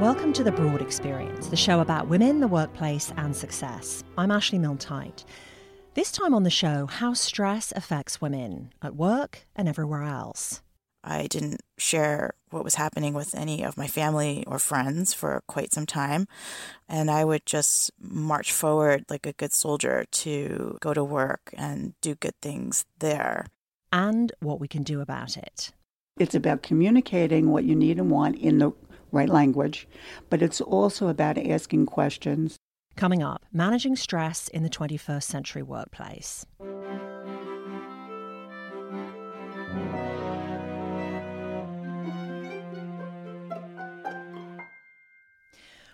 Welcome to The Broad Experience, the show about women, the workplace, and success. I'm Ashley Milne-Tyte. This time on the show, how stress affects women at work and everywhere else. I didn't share what was happening with any of my family or friends for quite some time. And I would just march forward like a good soldier to go to work and do good things there. And what we can do about it. It's about communicating what you need and want in the right language, but it's also about asking questions. Coming up, managing stress in the 21st century workplace.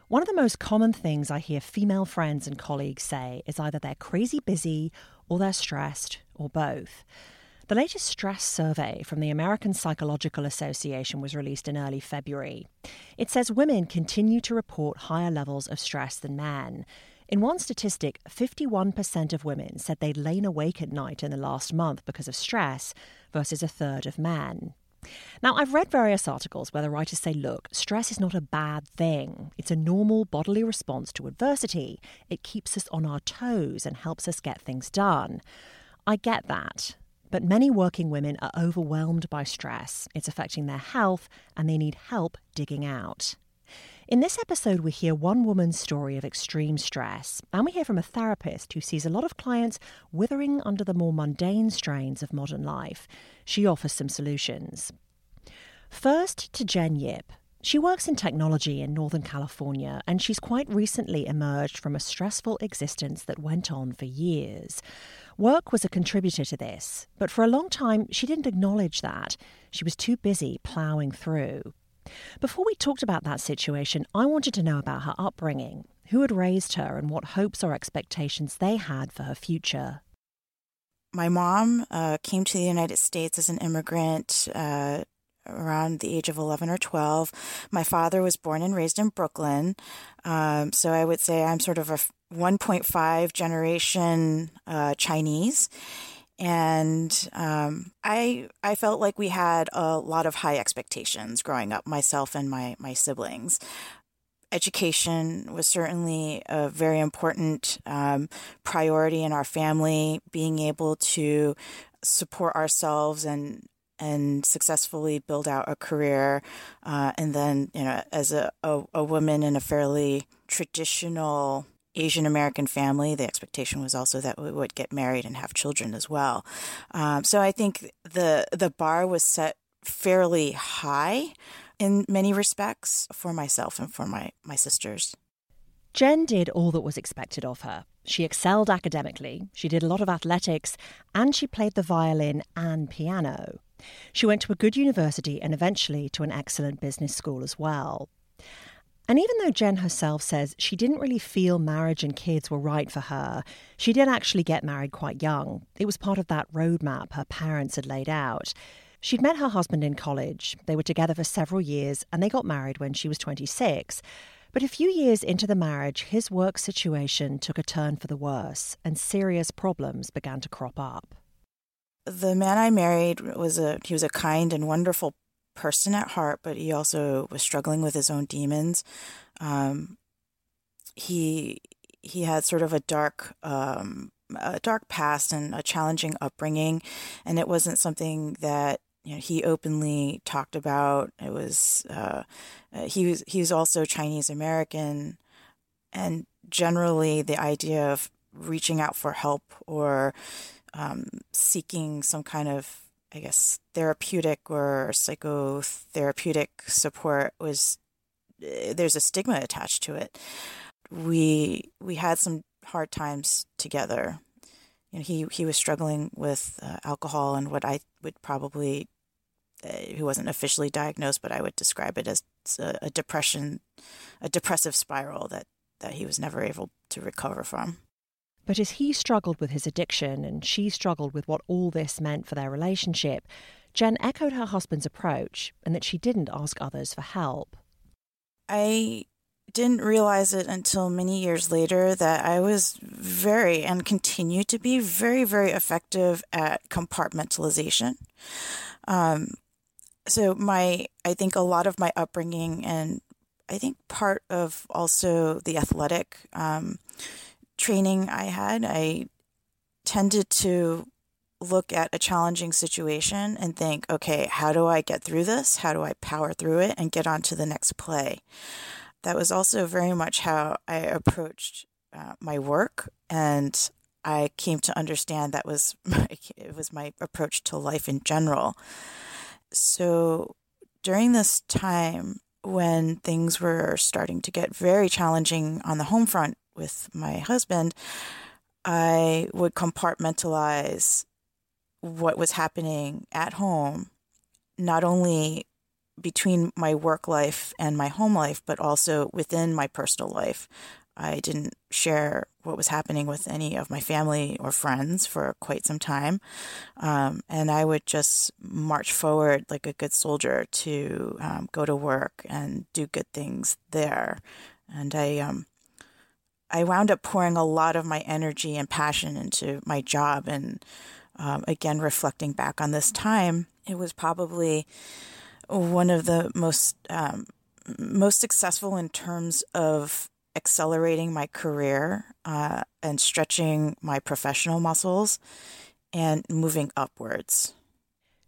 One of the most common things I hear female friends and colleagues say is either they're crazy busy or they're stressed or both. The latest stress survey from the American Psychological Association was released in early February. It says women continue to report higher levels of stress than men. In one statistic, 51% of women said they'd lain awake at night in the last month because of stress, versus a third of men. Now, I've read various articles where the writers say, look, stress is not a bad thing. It's a normal bodily response to adversity. It keeps us on our toes and helps us get things done. I get that. But many working women are overwhelmed by stress. It's affecting their health, and they need help digging out. In this episode, we hear one woman's story of extreme stress, and we hear from a therapist who sees a lot of clients withering under the more mundane strains of modern life. She offers some solutions. First to Jen Yip. She works in technology in Northern California, and she's quite recently emerged from a stressful existence that went on for years. Work was a contributor to this, but for a long time she didn't acknowledge that. She was too busy ploughing through. Before we talked about that situation, I wanted to know about her upbringing, who had raised her, and what hopes or expectations they had for her future. My mom uh, came to the United States as an immigrant uh, around the age of 11 or 12. My father was born and raised in Brooklyn. Um, so I would say I'm sort of a 1.5 generation uh, Chinese. And um, I I felt like we had a lot of high expectations growing up, myself and my my siblings. Education was certainly a very important um, priority in our family. Being able to support ourselves and and successfully build out a career. Uh, and then, you know, as a, a, a woman in a fairly traditional Asian American family, the expectation was also that we would get married and have children as well. Um, so I think the the bar was set fairly high in many respects for myself and for my, my sisters. Jen did all that was expected of her. She excelled academically, she did a lot of athletics, and she played the violin and piano. She went to a good university and eventually to an excellent business school as well. And even though Jen herself says she didn't really feel marriage and kids were right for her, she did actually get married quite young. It was part of that roadmap her parents had laid out. She'd met her husband in college. They were together for several years and they got married when she was 26. But a few years into the marriage, his work situation took a turn for the worse and serious problems began to crop up the man I married was a he was a kind and wonderful person at heart, but he also was struggling with his own demons. Um, he he had sort of a dark um, a dark past and a challenging upbringing, and it wasn't something that you know he openly talked about. It was uh, uh he was he was also Chinese American, and generally the idea of reaching out for help or um, seeking some kind of, I guess, therapeutic or psychotherapeutic support was eh, there's a stigma attached to it. We we had some hard times together. You know, he he was struggling with uh, alcohol and what I would probably he wasn't officially diagnosed, but I would describe it as a, a depression, a depressive spiral that that he was never able to recover from. But as he struggled with his addiction and she struggled with what all this meant for their relationship, Jen echoed her husband's approach and that she didn't ask others for help. I didn't realize it until many years later that I was very and continue to be very, very effective at compartmentalization. Um, so my, I think a lot of my upbringing and I think part of also the athletic um, training I had, I tended to look at a challenging situation and think, okay, how do I get through this? How do I power through it and get on to the next play? That was also very much how I approached uh, my work, and I came to understand that was my, it was my approach to life in general. So during this time when things were starting to get very challenging on the home front with my husband, I would compartmentalize what was happening at home, not only between my work life and my home life, but also within my personal life. I didn't share what was happening with any of my family or friends for quite some time. Um, and I would just march forward like a good soldier to um, go to work and do good things there. And I, um, I wound up pouring a lot of my energy and passion into my job. And um, again, reflecting back on this time, it was probably one of the most um, most successful in terms of accelerating my career uh, and stretching my professional muscles and moving upwards.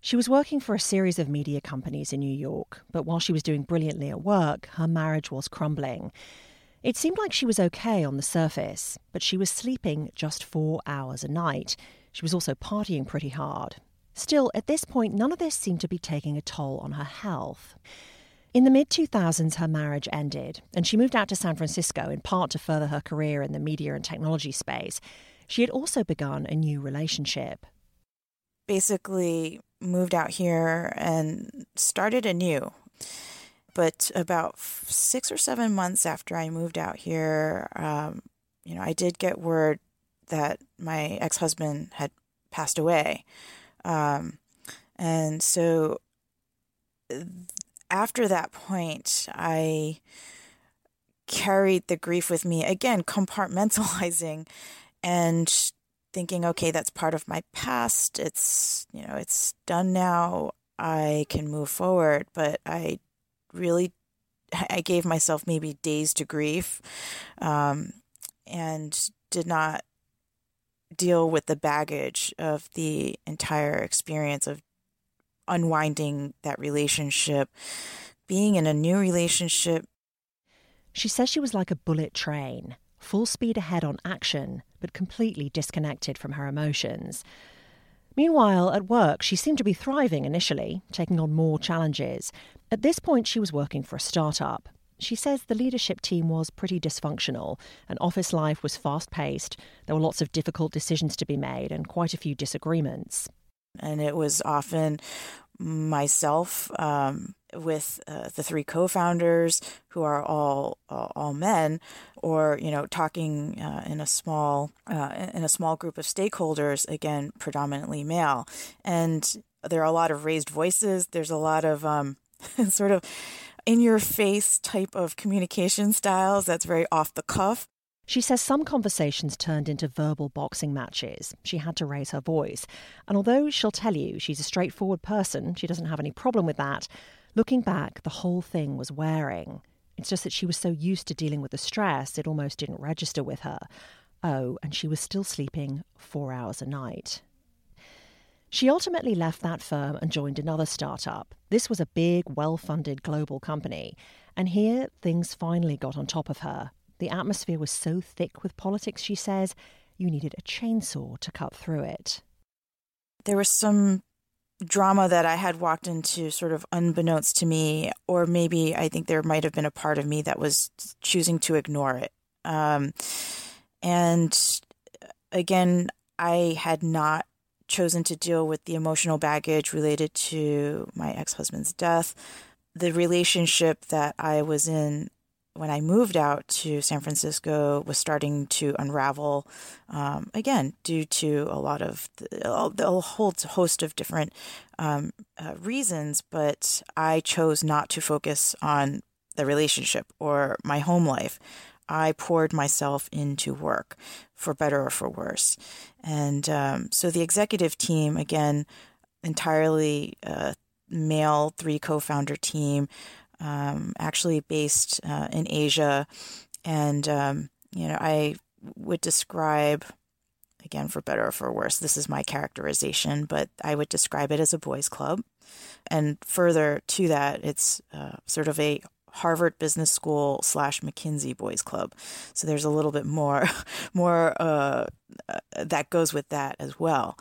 She was working for a series of media companies in New York, but while she was doing brilliantly at work, her marriage was crumbling. It seemed like she was okay on the surface, but she was sleeping just four hours a night. She was also partying pretty hard. Still, at this point, none of this seemed to be taking a toll on her health. In the mid 2000s, her marriage ended, and she moved out to San Francisco in part to further her career in the media and technology space. She had also begun a new relationship. Basically, moved out here and started anew. But about six or seven months after I moved out here, um, you know, I did get word that my ex husband had passed away. Um, and so after that point, I carried the grief with me again, compartmentalizing and thinking, okay, that's part of my past. It's, you know, it's done now. I can move forward. But I really, I gave myself maybe days to grief um, and did not deal with the baggage of the entire experience of unwinding that relationship, being in a new relationship. She says she was like a bullet train, full speed ahead on action, but completely disconnected from her emotions. Meanwhile, at work, she seemed to be thriving initially, taking on more challenges. At this point, she was working for a startup. She says the leadership team was pretty dysfunctional, and office life was fast paced. There were lots of difficult decisions to be made and quite a few disagreements and it was often myself um, with uh, the three co-founders who are all all men, or you know, talking uh, in a small uh, in a small group of stakeholders, again, predominantly male, and there are a lot of raised voices. There's a lot of um, sort of in your face type of communication styles that's very off the cuff. She says some conversations turned into verbal boxing matches. She had to raise her voice. And although she'll tell you she's a straightforward person, she doesn't have any problem with that, looking back, the whole thing was wearing. It's just that she was so used to dealing with the stress, it almost didn't register with her. Oh, and she was still sleeping four hours a night. She ultimately left that firm and joined another startup. This was a big, well funded global company. And here, things finally got on top of her. The atmosphere was so thick with politics, she says, you needed a chainsaw to cut through it. There was some drama that I had walked into sort of unbeknownst to me, or maybe I think there might have been a part of me that was choosing to ignore it. Um, and again, I had not chosen to deal with the emotional baggage related to my ex husband's death. The relationship that I was in when I moved out to San Francisco was starting to unravel um, again due to a lot of the, whole host of different um, uh, reasons. But I chose not to focus on the relationship or my home life. I poured myself into work for better or for worse. And um, so the executive team, again, entirely uh, male, three co founder team, um, actually based uh, in Asia. And, um, you know, I would describe, again, for better or for worse, this is my characterization, but I would describe it as a boys' club. And further to that, it's uh, sort of a Harvard Business School slash McKinsey Boys Club. So there's a little bit more, more uh, uh, that goes with that as well.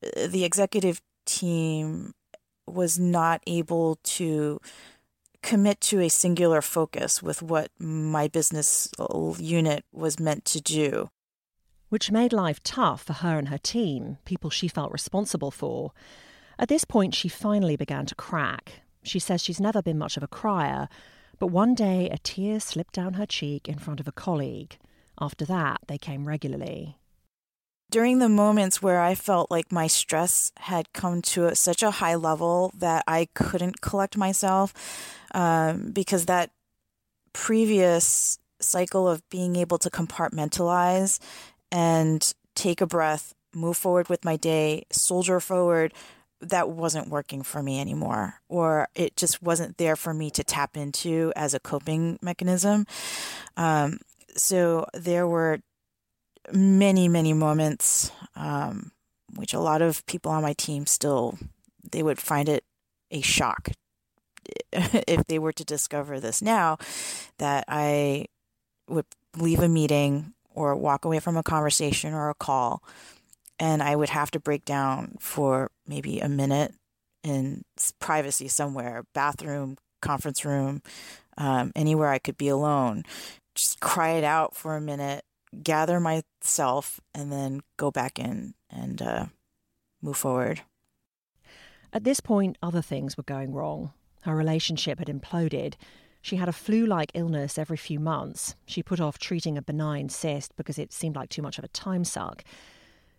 The executive team was not able to commit to a singular focus with what my business uh, unit was meant to do. Which made life tough for her and her team, people she felt responsible for. At this point, she finally began to crack. She says she's never been much of a crier, but one day a tear slipped down her cheek in front of a colleague. After that, they came regularly during the moments where I felt like my stress had come to a, such a high level that I couldn't collect myself, um, because that previous cycle of being able to compartmentalize and take a breath, move forward with my day, soldier forward, that wasn't working for me anymore, or it just wasn't there for me to tap into as a coping mechanism. Um, so there were many, many moments, um, which a lot of people on my team still they would find it a shock if they were to discover this now that I would leave a meeting or walk away from a conversation or a call and I would have to break down for maybe a minute in privacy somewhere, bathroom, conference room, um, anywhere I could be alone. Just cry it out for a minute gather myself, and then go back in and uh, move forward. At this point, other things were going wrong. Her relationship had imploded. She had a flu like illness every few months. She put off treating a benign cyst because it seemed like too much of a time suck.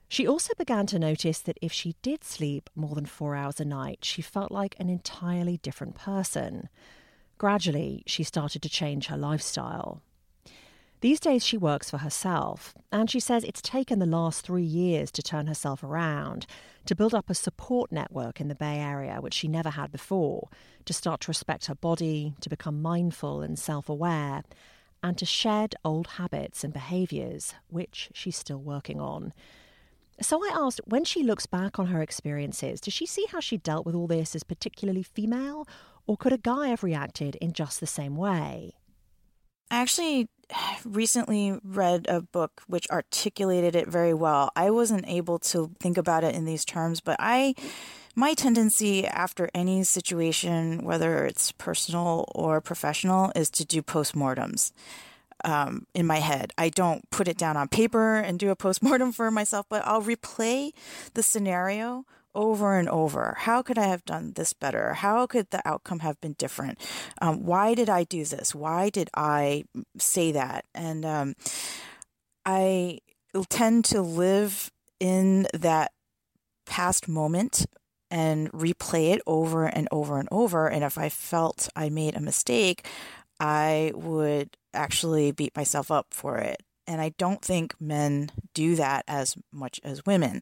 She also began to notice that if she did sleep more than four hours a night, she felt like an entirely different person. Gradually, she started to change her lifestyle. These days, she works for herself, and she says it's taken the last three years to turn herself around, to build up a support network in the Bay Area, which she never had before, to start to respect her body, to become mindful and self aware, and to shed old habits and behaviours, which she's still working on. So I asked, when she looks back on her experiences, does she see how she dealt with all this as particularly female, or could a guy have reacted in just the same way? I actually recently read a book which articulated it very well. I wasn't able to think about it in these terms, but I my tendency after any situation, whether it's personal or professional, is to do postmortems. Um, in my head. I don't put it down on paper and do a postmortem for myself, but I'll replay the scenario over and over. How could I have done this better? How could the outcome have been different? Um, why did I do this? Why did I say that? And um, I tend to live in that past moment and replay it over and over and over. And if I felt I made a mistake, I would actually beat myself up for it. And I don't think men do that as much as women.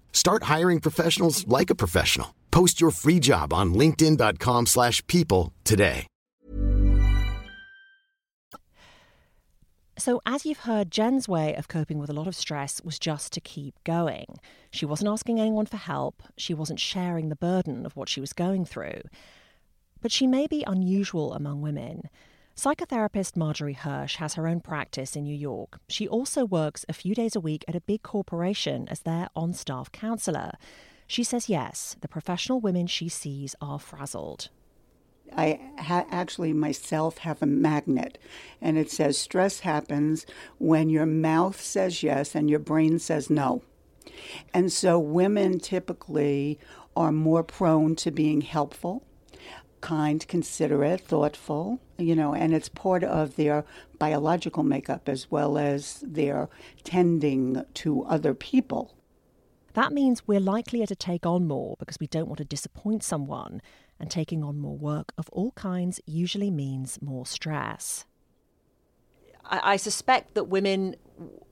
Start hiring professionals like a professional. Post your free job on linkedin.com slash people today. So, as you've heard, Jen's way of coping with a lot of stress was just to keep going. She wasn't asking anyone for help, she wasn't sharing the burden of what she was going through. But she may be unusual among women. Psychotherapist Marjorie Hirsch has her own practice in New York. She also works a few days a week at a big corporation as their on staff counselor. She says yes, the professional women she sees are frazzled. I ha- actually myself have a magnet, and it says stress happens when your mouth says yes and your brain says no. And so women typically are more prone to being helpful, kind, considerate, thoughtful, you know, and it's part of their biological makeup as well as their tending to other people. That means we're likelier to take on more because we don't want to disappoint someone and taking on more work of all kinds usually means more stress. I, I suspect that women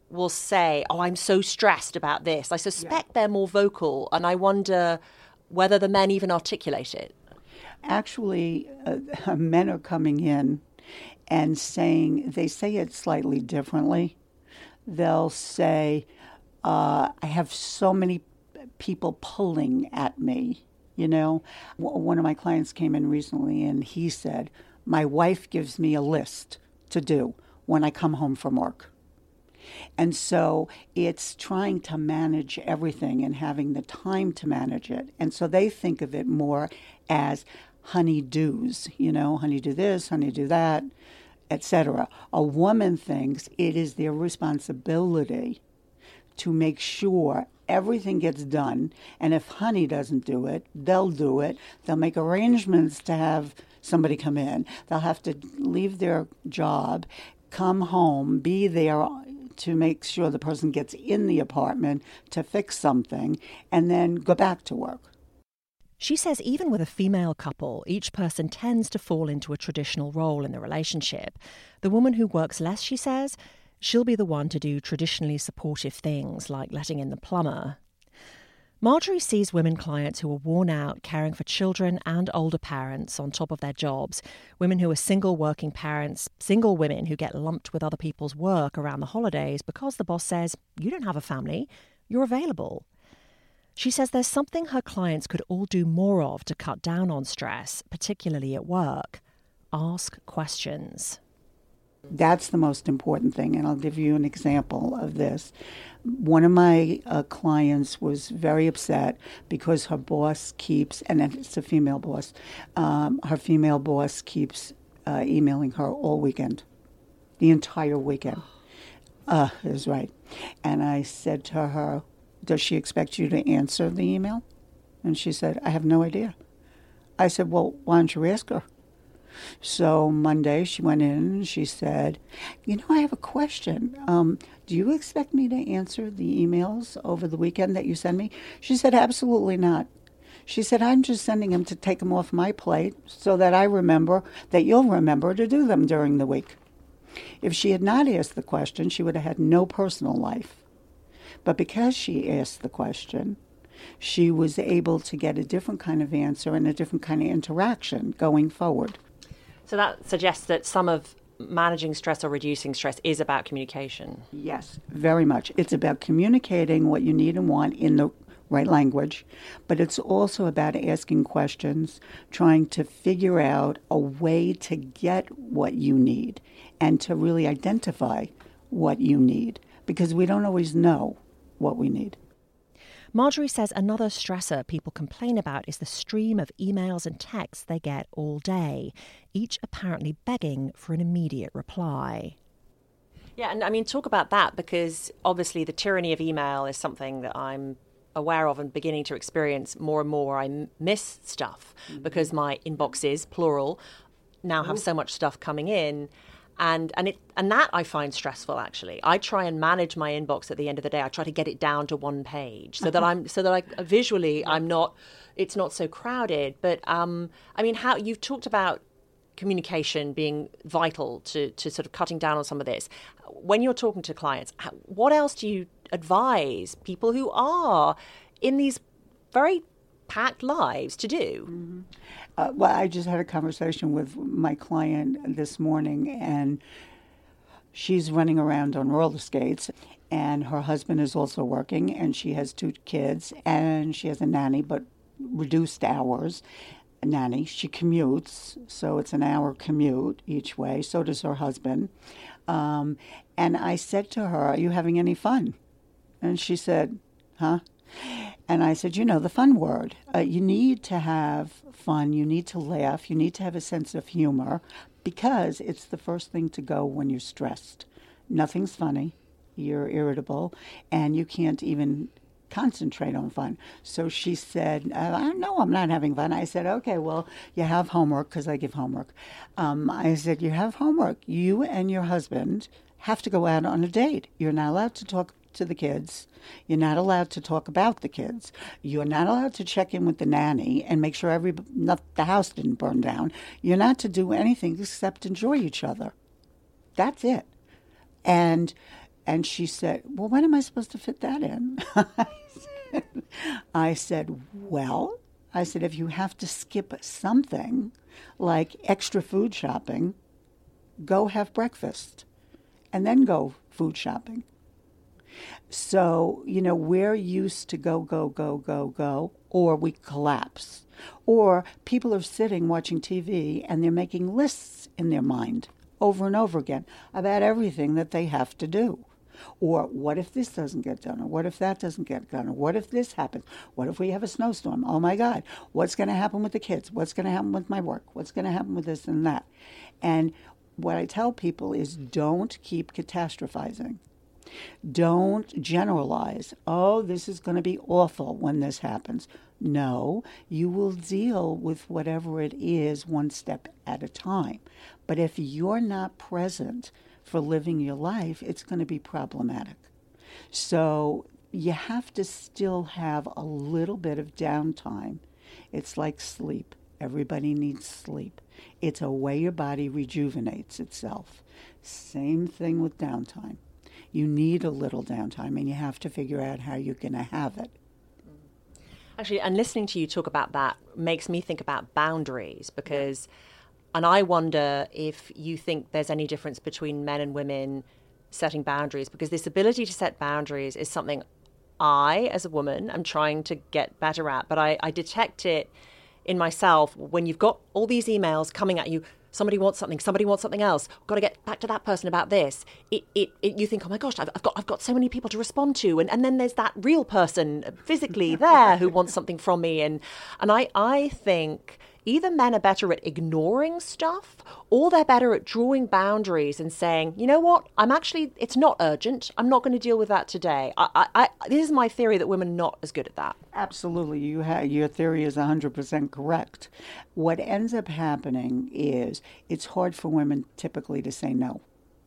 will say, Oh, I'm so stressed about this. I suspect yeah. they're more vocal, and I wonder whether the men even articulate it. Actually, uh, men are coming in and saying, they say it slightly differently. They'll say, uh, I have so many people pulling at me you know, one of my clients came in recently and he said, My wife gives me a list to do when I come home from work. And so it's trying to manage everything and having the time to manage it. And so they think of it more as honey do's, you know, honey do this, honey do that, etc. A woman thinks it is their responsibility to make sure everything gets done. And if Honey doesn't do it, they'll do it. They'll make arrangements to have somebody come in. They'll have to leave their job, come home, be there to make sure the person gets in the apartment to fix something, and then go back to work. She says even with a female couple, each person tends to fall into a traditional role in the relationship. The woman who works less, she says, she'll be the one to do traditionally supportive things like letting in the plumber. Marjorie sees women clients who are worn out caring for children and older parents on top of their jobs, women who are single working parents, single women who get lumped with other people's work around the holidays because the boss says, You don't have a family, you're available. She says there's something her clients could all do more of to cut down on stress, particularly at work. Ask questions. That's the most important thing, and I'll give you an example of this. One of my uh, clients was very upset because her boss keeps, and it's a female boss, um, her female boss keeps uh, emailing her all weekend, the entire weekend. Uh, is right. And I said to her, Does she expect you to answer the email? And she said, I have no idea. I said, Well, why don't you ask her? So Monday she went in and she said, You know, I have a question. Um, do you expect me to answer the emails over the weekend that you send me? She said, Absolutely not. She said, I'm just sending them to take them off my plate so that I remember that you'll remember to do them during the week. If she had not asked the question, she would have had no personal life. But because she asked the question, she was able to get a different kind of answer and a different kind of interaction going forward. So that suggests that some of managing stress or reducing stress is about communication. Yes, very much. It's about communicating what you need and want in the right language, but it's also about asking questions, trying to figure out a way to get what you need and to really identify what you need because we don't always know what we need. Marjorie says another stressor people complain about is the stream of emails and texts they get all day, each apparently begging for an immediate reply. Yeah, and I mean, talk about that because obviously the tyranny of email is something that I'm aware of and beginning to experience more and more. I miss stuff mm-hmm. because my inboxes, plural, now have so much stuff coming in and and it and that I find stressful actually. I try and manage my inbox at the end of the day. I try to get it down to one page so that I'm so that I visually I'm not it's not so crowded. But um, I mean, how you've talked about communication being vital to to sort of cutting down on some of this. When you're talking to clients, what else do you advise people who are in these very packed lives to do? Mm-hmm. Uh, well, I just had a conversation with my client this morning, and she's running around on roller skates and her husband is also working and she has two kids and she has a nanny but reduced hours. Nanny she commutes so it's an hour commute each way. So does her husband. Um, and i said to her are you having any fun? And she said huh and I said, you know, the fun word. Uh, you need to have fun. You need to laugh. You need to have a sense of humor because it's the first thing to go when you're stressed. Nothing's funny you're irritable, and you can't even concentrate on fun. So she said, uh, No, I'm not having fun. I said, Okay, well, you have homework because I give homework. Um, I said, You have homework. You and your husband have to go out on a date. You're not allowed to talk to the kids. You're not allowed to talk about the kids. You're not allowed to check in with the nanny and make sure every not, the house didn't burn down. You're not to do anything except enjoy each other. That's it. And and she said, Well, when am I supposed to fit that in? I, said, Well, I said, if you have to skip something like extra food shopping, go have breakfast and then go food shopping. So, you know, we're used to go, go, go, go, go, or we collapse. Or people are sitting watching TV and they're making lists in their mind over and over again about everything that they have to do. Or what if this doesn't get done? Or what if that doesn't get done? Or what if this happens? What if we have a snowstorm? Oh my God, what's going to happen with the kids? What's going to happen with my work? What's going to happen with this and that? And what I tell people is don't keep catastrophizing. Don't generalize, oh, this is going to be awful when this happens. No, you will deal with whatever it is one step at a time. But if you're not present, for living your life, it's going to be problematic. So you have to still have a little bit of downtime. It's like sleep. Everybody needs sleep. It's a way your body rejuvenates itself. Same thing with downtime. You need a little downtime and you have to figure out how you're going to have it. Actually, and listening to you talk about that makes me think about boundaries because. And I wonder if you think there's any difference between men and women setting boundaries, because this ability to set boundaries is something I, as a woman, am trying to get better at. But I, I detect it in myself when you've got all these emails coming at you somebody wants something somebody wants something else. Got to get back to that person about this. It, it, it you think oh my gosh I've, I've, got i've got so many people to respond to. And, and then there's that real person physically there who wants something from me. And and i i think either men are better at ignoring stuff or they're better at drawing boundaries and saying, you know what, I'm actually, it's not urgent. I'm not going to deal with that today. I, I, I, this is my theory that women are not as good at that. Absolutely. You have, your theory is 100% correct. What ends up happening is it's hard for women typically to say no.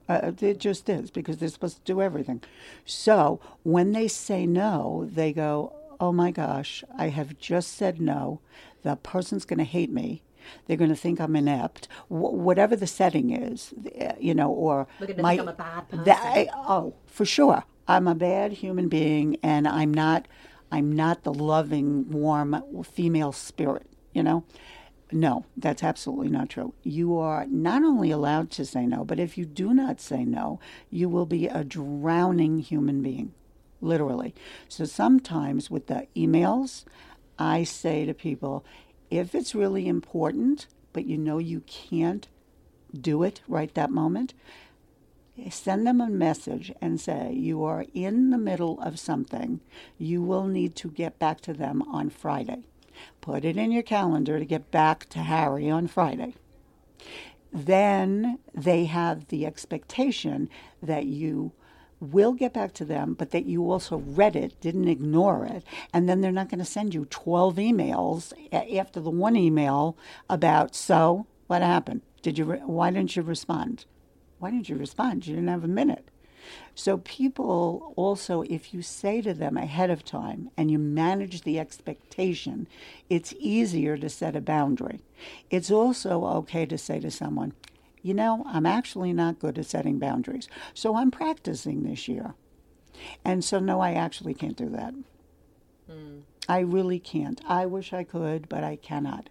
Uh, it just is because they're supposed to do everything. So when they say no, they go, oh my gosh, I have just said no the person's going to hate me. They're going to think I'm inept, Wh- whatever the setting is, uh, you know, or my, think I'm a bad person. That, oh, for sure, I'm a bad human being, and I'm not, I'm not the loving, warm female spirit, you know. No, that's absolutely not true. You are not only allowed to say no, but if you do not say no, you will be a drowning human being, literally. So sometimes with the emails, I say to people, if it's really important, but you know you can't do it right that moment, send them a message and say, You are in the middle of something. You will need to get back to them on Friday. Put it in your calendar to get back to Harry on Friday. Then they have the expectation that you will get back to them, but that you also read it, didn't ignore it, and then they're not going to send you 12 emails after the one email about, so what happened? Did you, re- why didn't you respond? Why didn't you respond? You didn't have a minute. So, people also, if you say to them ahead of time and you manage the expectation, it's easier to set a boundary. It's also okay to say to someone, you know, I'm actually not good at setting boundaries. So I'm practicing this year. And so, no, I actually can't do that. Mm. I really can't. I wish I could, but I cannot.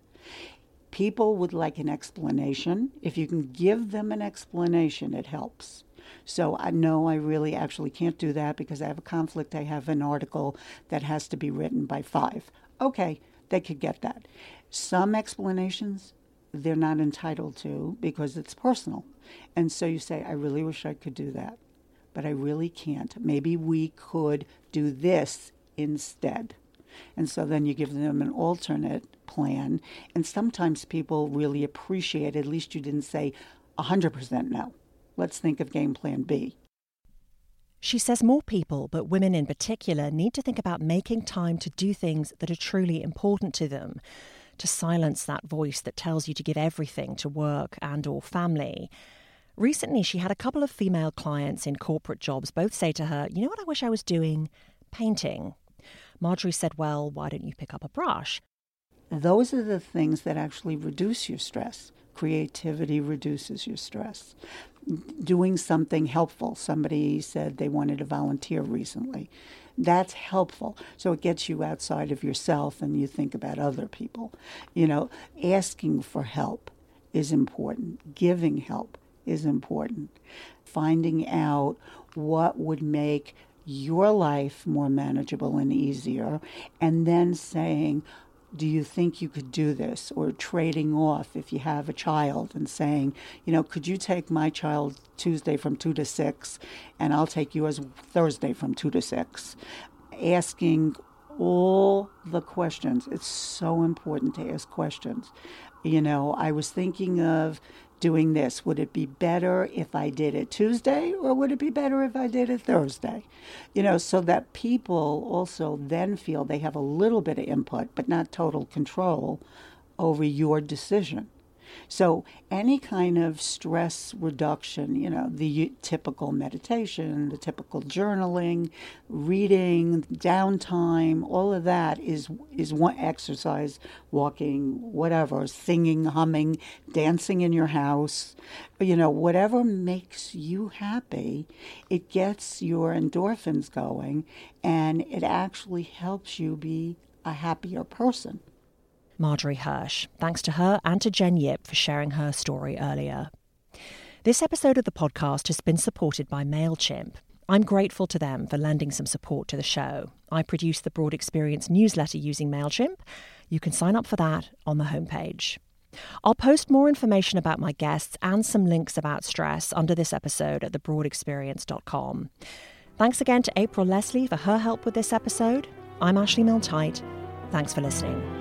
People would like an explanation. If you can give them an explanation, it helps. So I know I really actually can't do that because I have a conflict. I have an article that has to be written by five. Okay, they could get that. Some explanations they're not entitled to because it's personal. And so you say, I really wish I could do that, but I really can't. Maybe we could do this instead. And so then you give them an alternate plan. And sometimes people really appreciate, at least you didn't say 100% no. Let's think of game plan B. She says more people, but women in particular, need to think about making time to do things that are truly important to them, to silence that voice that tells you to give everything to work and or family. Recently, she had a couple of female clients in corporate jobs both say to her, "You know what I wish I was doing? Painting." Marjorie said, "Well, why don't you pick up a brush?" Those are the things that actually reduce your stress. Creativity reduces your stress. Doing something helpful. Somebody said they wanted to volunteer recently. That's helpful. So it gets you outside of yourself and you think about other people. You know, asking for help is important, giving help is important. Finding out what would make your life more manageable and easier, and then saying, do you think you could do this? Or trading off if you have a child and saying, you know, could you take my child Tuesday from 2 to 6 and I'll take yours Thursday from 2 to 6? Asking all the questions. It's so important to ask questions. You know, I was thinking of doing this. Would it be better if I did it Tuesday or would it be better if I did it Thursday? You know, so that people also then feel they have a little bit of input, but not total control over your decision. So, any kind of stress reduction, you know, the typical meditation, the typical journaling, reading, downtime, all of that is is one exercise, walking, whatever, singing, humming, dancing in your house, you know, whatever makes you happy, it gets your endorphins going and it actually helps you be a happier person. Marjorie Hirsch. Thanks to her and to Jen Yip for sharing her story earlier. This episode of the podcast has been supported by MailChimp. I'm grateful to them for lending some support to the show. I produce the Broad Experience newsletter using MailChimp. You can sign up for that on the homepage. I'll post more information about my guests and some links about stress under this episode at thebroadexperience.com. Thanks again to April Leslie for her help with this episode. I'm Ashley Milne Thanks for listening.